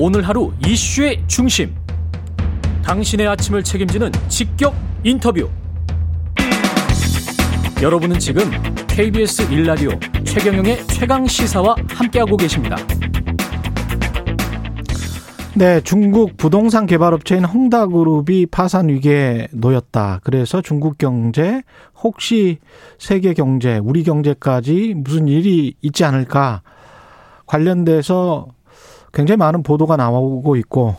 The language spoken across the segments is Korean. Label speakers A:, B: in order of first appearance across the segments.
A: 오늘 하루 이슈의 중심. 당신의 아침을 책임지는 직격 인터뷰. 여러분은 지금 KBS 1라디오 최경영의 최강 시사와 함께하고 계십니다.
B: 네, 중국 부동산 개발 업체인 헝다그룹이 파산 위기에 놓였다. 그래서 중국 경제 혹시 세계 경제, 우리 경제까지 무슨 일이 있지 않을까 관련돼서 굉장히 많은 보도가 나오고 있고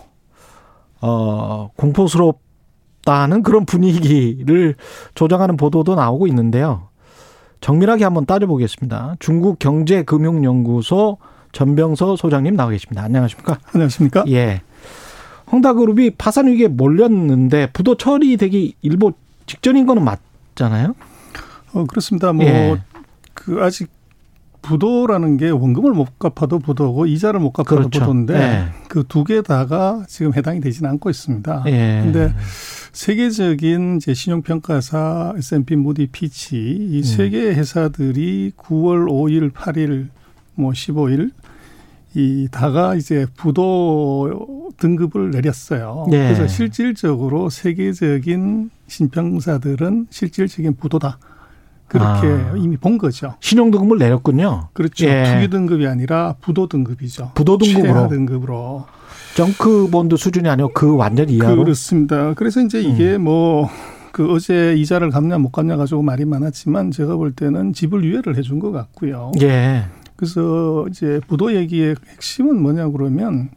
B: 어 공포스럽다는 그런 분위기를 조장하는 보도도 나오고 있는데요. 정밀하게 한번 따져보겠습니다. 중국 경제금융연구소 전병서 소장님 나와 계십니다. 안녕하십니까?
C: 안녕하십니까?
B: 예. 헝다그룹이 파산 위기에 몰렸는데 부도 처리되기 일보 직전인 거는 맞잖아요.
C: 어 그렇습니다. 뭐그 예. 아직 부도라는 게 원금을 못 갚아도 부도고 이자를 못 갚아도 그렇죠. 부도인데 예. 그두 개 다가 지금 해당이 되지는 않고 있습니다. 예. 근데 세계적인 이제 신용평가사 S&P, 무디, 피치 이세개 음. 회사들이 9월 5일, 8일, 뭐 15일 이 다가 이제 부도 등급을 내렸어요. 네. 그래서 실질적으로 세계적인 신평사들은 실질적인 부도다. 그렇게 아. 이미 본 거죠.
B: 신용 등급을 내렸군요.
C: 그렇죠. 예. 투기 등급이 아니라 부도 등급이죠.
B: 부도 등급으로.
C: 최하 등급으로.
B: 정크 본드 수준이 아니고 그 완전 이하로.
C: 그렇습니다. 그래서 이제 이게 음. 뭐그 어제 이자를 갚냐 못 갚냐 가지고 말이 많았지만 제가 볼 때는 지불 유예를 해준 것 같고요.
B: 예.
C: 그래서 이제 부도 얘기의 핵심은 뭐냐 그러면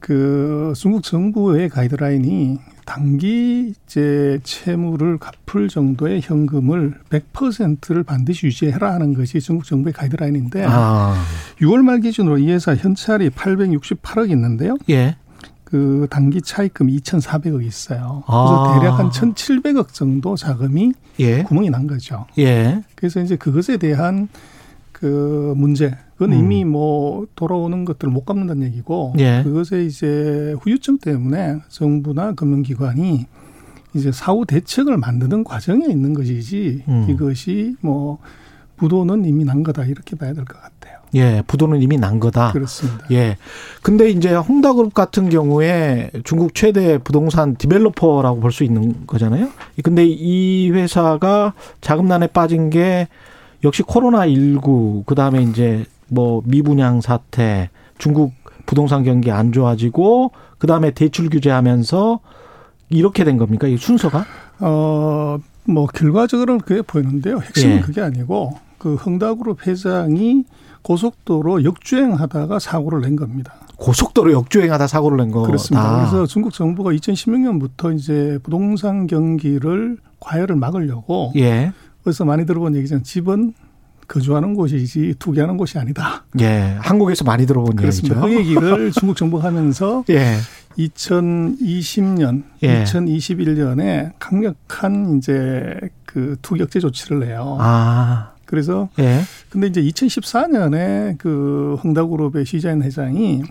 C: 그 중국 정부의 가이드라인이 단기 이제 채무를 갚을 정도의 현금을 100%를 반드시 유지해라 하는 것이 중국 정부의 가이드라인인데 아. 6월 말 기준으로 이 회사 현찰이 868억 있는데요.
B: 예.
C: 그 단기 차입금 2,400억 있어요. 그래서 아. 대략 한 1,700억 정도 자금이 예. 구멍이 난 거죠.
B: 예.
C: 그래서 이제 그것에 대한 그 문제 그건 음. 이미 뭐 돌아오는 것들을 못 갚는다는 얘기고 예. 그것에 이제 후유증 때문에 정부나 금융기관이 이제 사후 대책을 만드는 과정에 있는 것이지 음. 이것이 뭐 부도는 이미 난 거다 이렇게 봐야 될 것 같아요.
B: 예, 부도는 이미 난 거다.
C: 그렇습니다.
B: 예. 근데 이제 홍다그룹 같은 경우에 중국 최대 부동산 디벨로퍼라고 볼 수 있는 거잖아요. 근데 이 회사가 자금난에 빠진 게 역시 코로나 19 그다음에 이제 뭐 미분양 사태, 중국 부동산 경기 안 좋아지고 그다음에 대출 규제하면서 이렇게 된 겁니까? 이 순서가?
C: 어, 뭐 결과적으로는 그게 보이는데요. 핵심은 예. 그게 아니고 그 흥다그룹 회장이 고속도로 역주행하다가 사고를 낸 겁니다.
B: 고속도로 역주행하다 사고를 낸 거.
C: 그렇습니다. 그래서 중국 정부가 2016년부터 이제 부동산 경기를 과열을 막으려고 예. 그래서 많이 들어본 얘기잖아요. 집은 거주하는 곳이지 투기하는 곳이 아니다.
B: 예, 한국에서 많이 들어본
C: 그렇습니다. 얘기죠. 그 얘기를 중국 정부가 하면서 예. 2020년, 예. 2021년에 강력한 이제 그 투기 억제 조치를 내요.
B: 아.
C: 그래서 예. 근데 이제 2014년에 그 흥다그룹의 시자인 회장이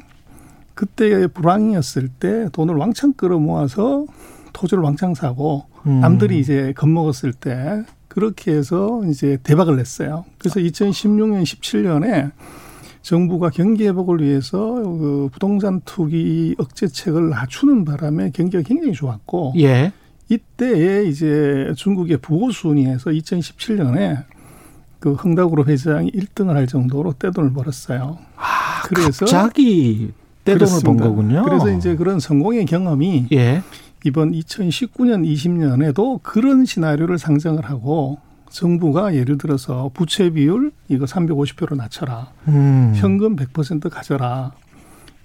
C: 그때 불황이었을 때 돈을 왕창 끌어 모아서 토지를 왕창 사고 음. 남들이 이제 겁먹었을 때 그렇게 해서 이제 대박을 냈어요. 그래서 2016년, 17년에 정부가 경기 회복을 위해서 그 부동산 투기 억제책을 낮추는 바람에 경기가 굉장히 좋았고
B: 예.
C: 이때에 이제 중국의 부호 순위에서 2017년에 그 흥다그룹 회장이 1등을 할 정도로 떼돈을 벌었어요.
B: 아, 그래서 갑자기 떼돈을 번 거군요.
C: 그래서 이제 그런 성공의 경험이 예. 이번 2019년 20년에도 그런 시나리오를 상정을 하고 정부가 예를 들어서 부채 비율 이거 350프로 낮춰라. 음. 현금 100% 가져라.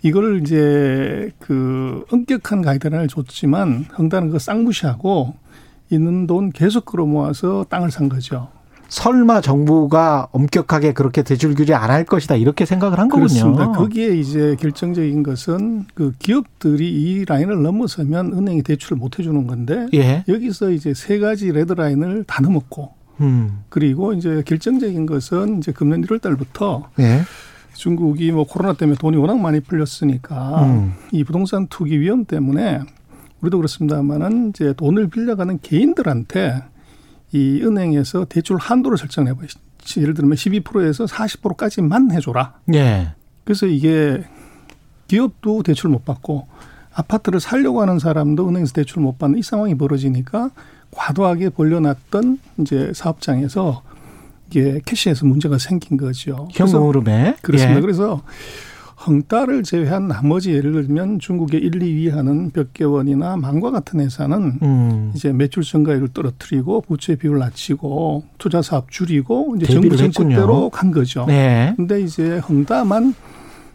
C: 이걸 이제 그 엄격한 가이드라인을 줬지만 헝다는 그거 쌩무시하고 있는 돈 계속 끌어모아서 땅을 산 거죠.
B: 설마 정부가 엄격하게 그렇게 대출 규제 안 할 것이다 이렇게 생각을 한
C: 그렇습니다.
B: 거군요.
C: 거기에 이제 결정적인 것은 그 기업들이 이 라인을 넘어서면 은행이 대출을 못 해주는 건데 예. 여기서 이제 세 가지 red line을 다 넘었고 음. 그리고 이제 결정적인 것은 이제 금년 1월 달부터 예. 중국이 뭐 코로나 때문에 돈이 워낙 많이 풀렸으니까 음. 이 부동산 투기 위험 때문에 우리도 그렇습니다만은 이제 돈을 빌려가는 개인들한테 이 은행에서 대출 한도를 설정해 봐요. 예를 들면 12%에서 40%까지만 해줘라.
B: 예.
C: 그래서 이게 기업도 대출 못 받고 아파트를 살려고 하는 사람도 은행에서 대출 못 받는 이 상황이 벌어지니까 과도하게 벌려놨던 이제 사업장에서 이게 캐시에서 문제가 생긴 거죠.
B: 현금 흐름에
C: 그렇습니다. 예. 그래서 헝따를 제외한 나머지 예를 들면 중국의 1, 2위 하는 벽개원이나 망과 같은 회사는 음. 이제 매출 증가율을 떨어뜨리고 부채 비율 낮추고 투자 사업 줄이고 이제 정부 정책대로 간 거죠. 네. 근데 이제 헝다만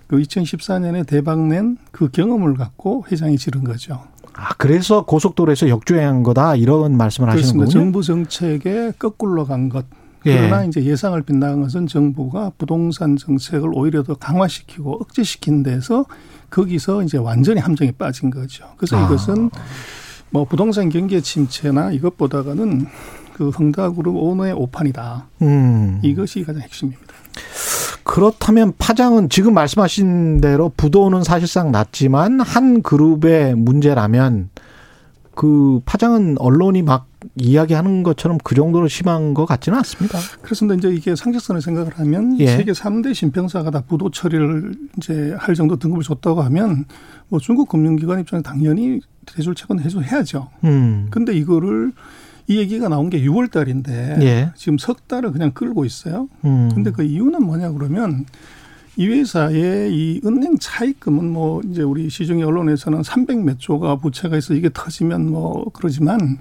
C: 그 2014년에 대박 낸 그 경험을 갖고 회장이 지른 거죠.
B: 아, 그래서 고속도로에서 역주행한 거다 이런 말씀을 하시는 거군요.
C: 정부 정책에 거꾸로 간 것. 그러나 예. 이제 예상을 빗나간 것은 정부가 부동산 정책을 오히려 더 강화시키고 억제시킨 데서 거기서 이제 완전히 함정에 빠진 거죠. 그래서 아. 이것은 뭐 부동산 경기의 침체나 이것보다는 그 흥다그룹 오너의 오판이다. 음. 이것이 가장 핵심입니다.
B: 그렇다면 파장은 지금 말씀하신 대로 부도는 사실상 낮지만 한 그룹의 문제라면 그 파장은 언론이 막 이야기하는 것처럼 그 정도로 심한 것 같지는 않습니다.
C: 그렇습니다. 이제 이게 상식선을 생각을 하면 예. 세계 3대 신평사가 다 부도 처리를 이제 할 정도 등급을 줬다고 하면 뭐 중국 금융기관 입장에 당연히 대출 채권 해소해야죠. 음. 근데 이거를 이 얘기가 나온 게 6월 달인데 예. 지금 석 달을 그냥 끌고 있어요. 음. 근데 그 이유는 뭐냐 그러면 이 회사의 이 은행 차입금은 뭐 이제 우리 시중의 언론에서는 300 몇 조가 부채가 있어 이게 터지면 뭐 그러지만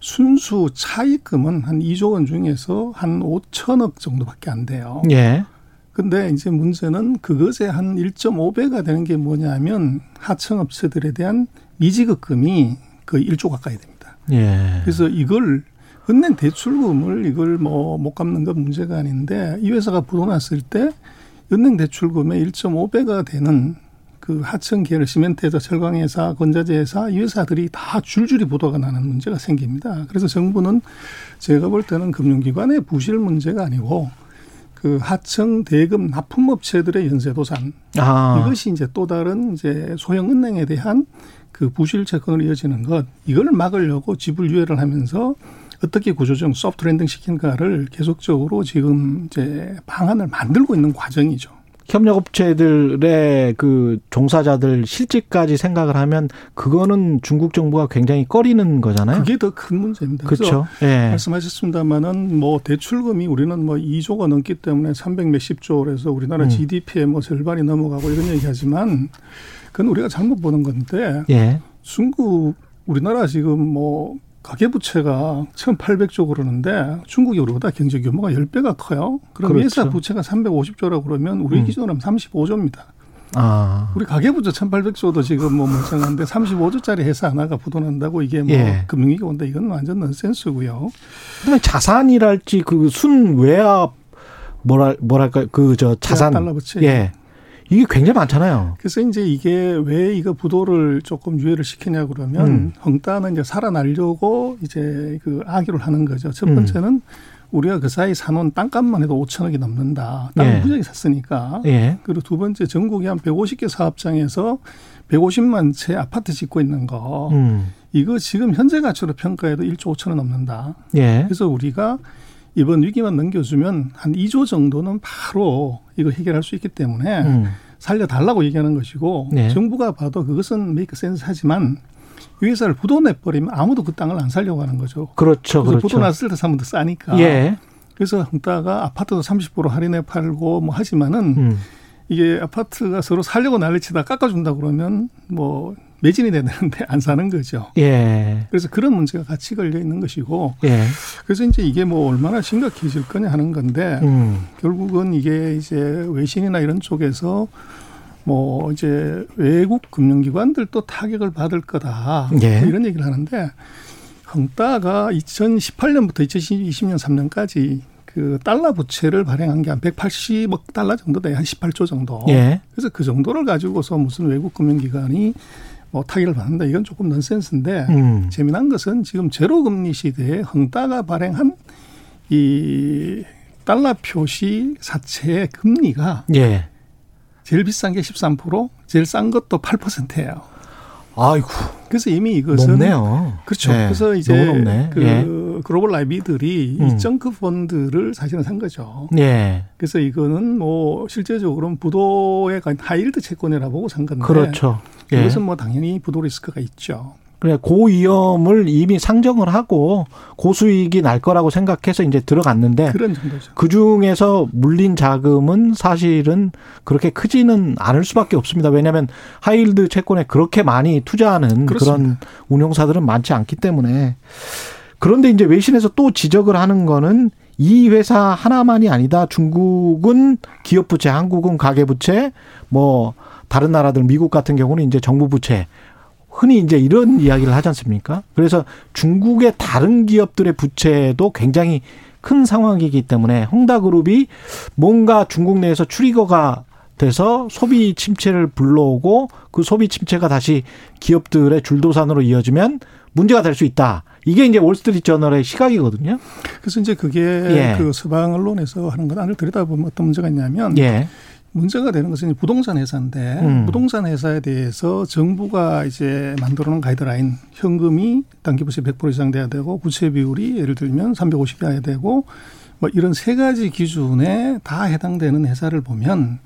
C: 순수 차입금은 한 2조 원 중에서 한 5천억 정도밖에 안 돼요. 예. 근데 이제 문제는 그것의 한 1.5배가 되는 게 뭐냐면 하청 업체들에 대한 미지급금이 거의 1조 가까이 됩니다. 예. 그래서 이걸 은행 대출금을 이걸 뭐 못 갚는 건 문제가 아닌데 이 회사가 부도났을 때 은행 대출금의 1.5배가 되는 그 하청 계열 시멘트 회사, 철강 회사, 건자재 회사 이 회사들이 다 줄줄이 부도가 나는 문제가 생깁니다. 그래서 정부는 제가 볼 때는 금융기관의 부실 문제가 아니고 그 하청 대금 납품 업체들의 연쇄 도산 아. 이것이 이제 또 다른 이제 소형 은행에 대한 그 부실 채권으로 이어지는 것 이걸 막으려고 지불 유예를 하면서 어떻게 구조적 soft landing 시킬까를 계속적으로 지금 이제 방안을 만들고 있는 과정이죠.
B: 협력업체들의 그 종사자들 실직까지 생각을 하면 그거는 중국 정부가 굉장히 꺼리는 거잖아요.
C: 그게 더 큰 문제입니다.
B: 그렇죠.
C: 예. 말씀하셨습니다만은 뭐 대출금이 우리는 뭐 2조가 넘기 때문에 300 몇십 조그래서 우리나라 음. GDP의 뭐 절반이 넘어가고 이런 얘기하지만 그건 우리가 잘못 보는 건데 예. 중국 우리나라 지금 뭐 가계부채가 1,800조 그러는데 중국이 우리보다 경제 규모가 10배가 커요. 그럼 그렇죠. 예사 부채가 350조라고 그러면 우리 음. 기준으로 하면 35조입니다. 아. 우리 가계부채 1,800조도 지금 뭐 멀쩡한데 35조짜리 회사 하나가 부도난다고 이게 뭐 예. 금융위기 온다 이건 완전 넌센스고요.
B: 그다음에 자산이랄지 그 순 외압 뭐랄 뭐랄까 그 저 자산
C: 달러 부채.
B: 예. 이게 굉장히 많잖아요.
C: 그래서 이제 이게 왜 이거 부도를 조금 유예를 시키냐 그러면 음. 헝따는 이제 살아나려고 이제 그 악유를 하는 거죠. 첫 음. 번째는 음. 우리가 그 사이 사놓은 땅값만 해도 5천억이 넘는다. 땅을 예. 무지하게 샀으니까. 예. 그리고 두 번째 전국에 한 150개 사업장에서 150만 채 아파트 짓고 있는 거. 음. 이거 지금 현재 가치로 평가해도 1조 5천억 넘는다. 예. 그래서 우리가 이번 위기만 넘겨주면 한 2조 정도는 바로 이거 해결할 수 있기 때문에 음. 살려달라고 얘기하는 것이고 네. 정부가 봐도 그것은 메이크 센스 하지만 이 회사를 부도 내버리면 아무도 그 땅을 안 살려고 하는 거죠.
B: 그렇죠. 그렇죠.
C: 부도 났을 때 사면 더 싸니까. 예. 그래서 흥따가 아파트도 30% 할인해 팔고 뭐 하지만은 음. 이게 아파트가 서로 살려고 난리치다 깎아준다 그러면 뭐 매진이 되는데 안 사는 거죠. 예. 그래서 그런 문제가 같이 걸려 있는 것이고. 예. 그래서 이제 이게 뭐 얼마나 심각해질 거냐 하는 건데 음. 결국은 이게 이제 외신이나 이런 쪽에서 뭐 이제 외국 금융기관들도 타격을 받을 거다. 예. 이런 얘기를 하는데 헝따가 2018년부터 2020년 3년까지 그 달러 부채를 발행한 게 한 180억 달러 정도 돼, 한 18조 정도. 예. 그래서 그 정도를 가지고서 무슨 외국 금융기관이 뭐 타격을 받는다 이건 조금 넌센스인데 음. 재미난 것은 지금 제로 금리 시대에 헝따가 발행한 이 달러 표시 사채의 금리가 예. 제일 비싼 게 13%, 제일 싼 것도 8%예요.
B: 아이고.
C: 그래서 이미 이것은
B: 높네요.
C: 그렇죠. 네. 그래서 이제 그 예. 그 글로벌 IB들이 음. 이 정크 본드를 사실은 산 거죠. 예. 그래서 이거는 뭐 실제적으로는 부도에 간 high yield 채권이라 보고 산 건데.
B: 그렇죠.
C: 예. 이것은 뭐 당연히 부도 리스크가 있죠.
B: 그래 고위험을 이미 상정을 하고 고수익이 날 거라고 생각해서 이제 들어갔는데
C: 그런 정도죠.
B: 그 중에서 물린 자금은 사실은 그렇게 크지는 않을 수밖에 없습니다. 왜냐하면 high yield 채권에 그렇게 많이 투자하는 그렇습니다. 그런 운용사들은 많지 않기 때문에 그런데 이제 외신에서 또 지적을 하는 거는 이 회사 하나만이 아니다. 중국은 기업 부채, 한국은 가계 부채, 뭐 다른 나라들 미국 같은 경우는 이제 정부 부채 흔히 이제 이런 이야기를 하지 않습니까? 그래서 중국의 다른 기업들의 부채도 굉장히 큰 상황이기 때문에 홍다그룹이 뭔가 중국 내에서 추리거가 돼서 소비 침체를 불러오고 그 소비 침체가 다시 기업들의 줄도산으로 이어지면 문제가 될 수 있다. 이게 이제 월스트리트 저널의 시각이거든요.
C: 그래서 이제 그게 예. 그 서방 언론에서 하는 건 안을 들여다보면 어떤 문제가 있냐면 예. 문제가 되는 것은 부동산 회사인데 음. 부동산 회사에 대해서 정부가 이제 만들어 놓은 가이드라인 현금이 단기부채 100% 이상 돼야 되고 부채 비율이 예를 들면 350이어야 되고 뭐 이런 세 가지 기준에 다 해당되는 회사를 보면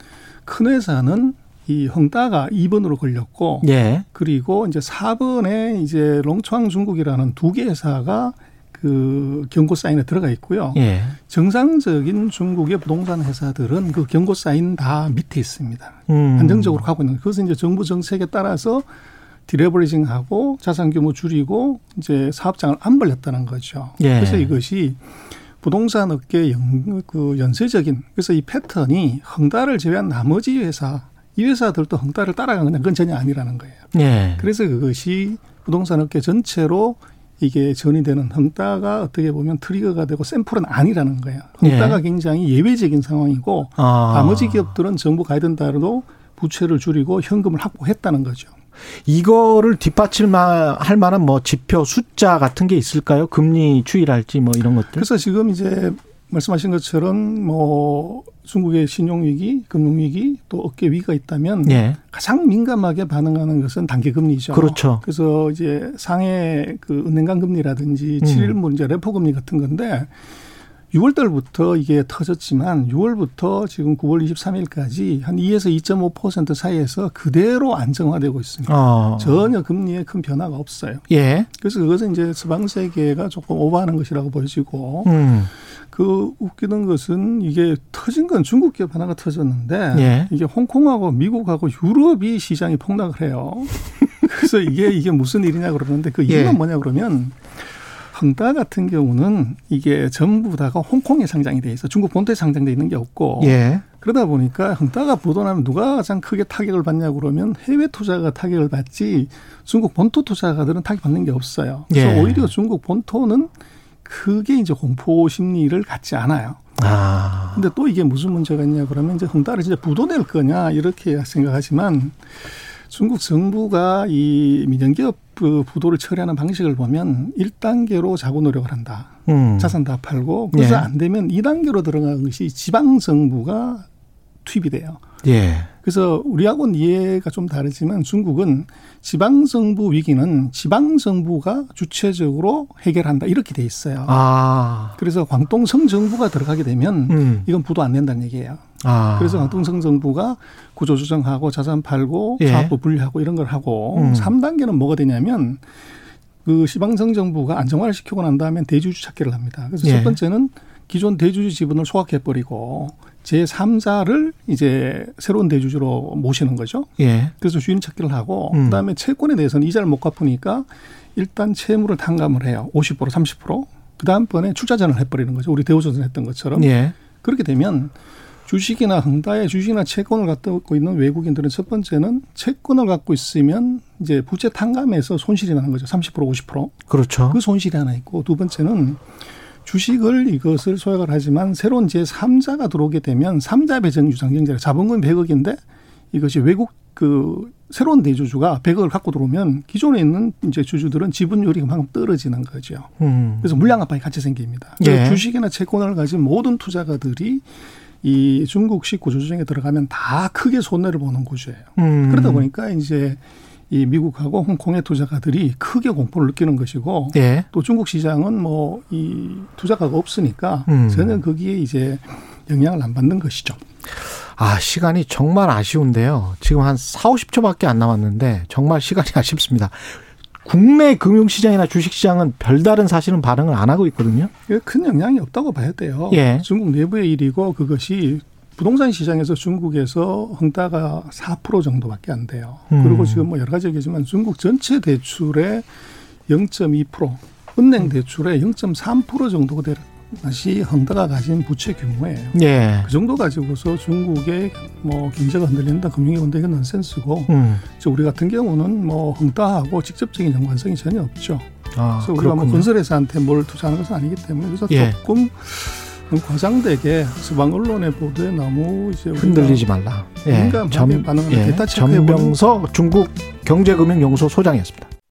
C: 큰 회사는 이 헝따가 2번으로 걸렸고 예. 그리고 이제 4번에 이제 롱창 중국이라는 두 개 회사가 그 경고 사인에 들어가 있고요. 예. 정상적인 중국의 부동산 회사들은 그 경고 사인 다 밑에 있습니다. 음. 안정적으로 가고 있는. 그것은 이제 정부 정책에 따라서 디레버리징하고 자산 규모 줄이고 이제 사업장을 안 벌렸다는 거죠. 예. 그래서 이것이 부동산 업계 연, 그 연쇄적인 그래서 이 패턴이 헝다를 제외한 나머지 회사 이 회사들도 헝다를 따라가는 건 전혀 아니라는 거예요. 예. 그래서 그것이 부동산 업계 전체로 이게 전이되는 헝따가 어떻게 보면 트리거가 되고 샘플은 아니라는 거예요. 헝따가 예. 굉장히 예외적인 상황이고 아. 나머지 기업들은 정부 따라도 부채를 줄이고 현금을 확보했다는 거죠.
B: 이거를 뒷받침할 만한 뭐 지표 숫자 같은 게 있을까요? 금리 추이랄지 뭐 이런 것들.
C: 그래서 지금 이제 말씀하신 것처럼 뭐 중국의 신용위기, 금융위기, 또 업계 위기가 있다면 예. 가장 민감하게 반응하는 것은 단기금리죠.
B: 그렇죠.
C: 그래서 이제 상해 그 은행간 금리라든지 음. 7일물 이제 레포 금리 같은 건데 6월 달부터 이게 터졌지만 6월부터 지금 9월 23일까지 한 2에서 2.5% 사이에서 그대로 안정화되고 있습니다. 어. 전혀 금리에 큰 변화가 없어요. 예. 그래서 그것은 이제 서방 세계가 조금 오버하는 것이라고 보여지고 음. 그 웃기는 것은 이게 터진 건 중국 기업 하나가 터졌는데 예. 이게 홍콩하고 미국하고 유럽이 시장이 폭락을 해요. 그래서 이게 이게 무슨 일이냐 그러는데 그 이유가 예. 뭐냐 그러면 헝다 같은 경우는 이게 전부 다가 홍콩에 상장이 돼 있어 중국 본토에 상장돼 있는 게 없고 예. 그러다 보니까 헝다가 부도나면 누가 가장 크게 타격을 받냐 그러면 해외 투자가 타격을 받지 중국 본토 투자가들은 타격 받는 게 없어요. 그래서 예. 오히려 중국 본토는 크게 이제 공포 심리를 갖지 않아요. 아. 근데 또 이게 무슨 문제가 있냐 그러면 이제 헝다를 진짜 부도낼 거냐 이렇게 생각하지만 중국 정부가 이 민영기업 그 부도를 처리하는 방식을 보면 1단계로 자구 노력을 한다. 음. 자산 다 팔고 그래서 예. 안 되면 2단계로 들어가는 것이 지방 정부가 투입이 돼요. 예. 그래서 우리하고는 이해가 좀 다르지만 중국은 지방 정부 위기는 지방 정부가 주체적으로 해결한다 이렇게 돼 있어요. 아. 그래서 광동성 정부가 들어가게 되면 음. 이건 부도 안 낸다는 얘기예요. 아. 그래서 광동성 정부가 구조조정하고 자산 팔고 예. 사업부 분리하고 이런 걸 하고 음. 3단계는 뭐가 되냐면 그 지방성 정부가 안정화를 시키고 난 다음에 대주주 찾기를 합니다. 그래서 예. 첫 번째는 기존 대주주 지분을 소각해버리고 제3자를 이제 새로운 대주주로 모시는 거죠. 예. 그래서 주인 찾기를 하고 음. 그다음에 채권에 대해서는 이자를 못 갚으니까 일단 채무를 탕감을 해요. 50% 30%. 그다음번에 출자전을 해버리는 거죠. 우리 대우조선 했던 것처럼. 예. 그렇게 되면 주식이나 흥다에 주식이나 채권을 갖고 있는 외국인들은 첫 번째는 채권을 갖고 있으면 이제 부채 탕감에서 손실이 나는 거죠. 30% 50%.
B: 그렇죠.
C: 그 손실이 하나 있고 두 번째는 주식을 이것을 소액을 하지만 새로운 제3자가 들어오게 되면 3자 배정 유상증자 자본금 100억인데 이것이 외국 그 새로운 대주주가 100억을 갖고 들어오면 기존에 있는 이제 주주들은 지분율이 그만큼 떨어지는 거죠. 음. 그래서 물량 압박이 같이 생깁니다. 예. 주식이나 채권을 가진 모든 투자가들이 이 중국식 구조조정에 들어가면 다 크게 손해를 보는 구조예요. 음. 그러다 보니까 이제 이 미국하고 홍콩의 투자가들이 크게 공포를 느끼는 것이고
B: 예.
C: 또 중국 시장은 뭐 이 투자가가 없으니까 음. 저는 거기에 이제 영향을 안 받는 것이죠.
B: 아, 시간이 정말 아쉬운데요. 지금 한 4, 50초밖에 안 남았는데 정말 시간이 아쉽습니다. 국내 금융시장이나 주식시장은 별다른 사실은 반응을 안 하고 있거든요.
C: 큰 영향이 없다고 봐야 돼요. 예. 중국 내부의 일이고 그것이 부동산 시장에서 중국에서 흥따가 4% 정도밖에 안 돼요. 음. 그리고 지금 뭐 여러 가지 얘기지만 중국 전체 대출의 0.2%, 은행 대출의 0.3% 정도가 되는 것이 흥따가 가진 부채 규모예요. 예. 그 정도 가지고서 중국의 뭐 경제가 흔들린다, 금융이 흔들린다 이건 넌센스고, 음. 우리 같은 경우는 뭐 흥따하고 직접적인 연관성이 전혀 없죠. 아, 그래서 우리가 뭐 그렇군요. 뭐 건설회사한테 뭘 투자하는 것은 아니기 때문에 그래서 예. 조금 과장되게 서방 언론의 보도에 너무 이제
B: 흔들리지 말라. 예.
C: 전, 반응을
B: 예. 전병서 중국 경제금융연구소 소장이었습니다.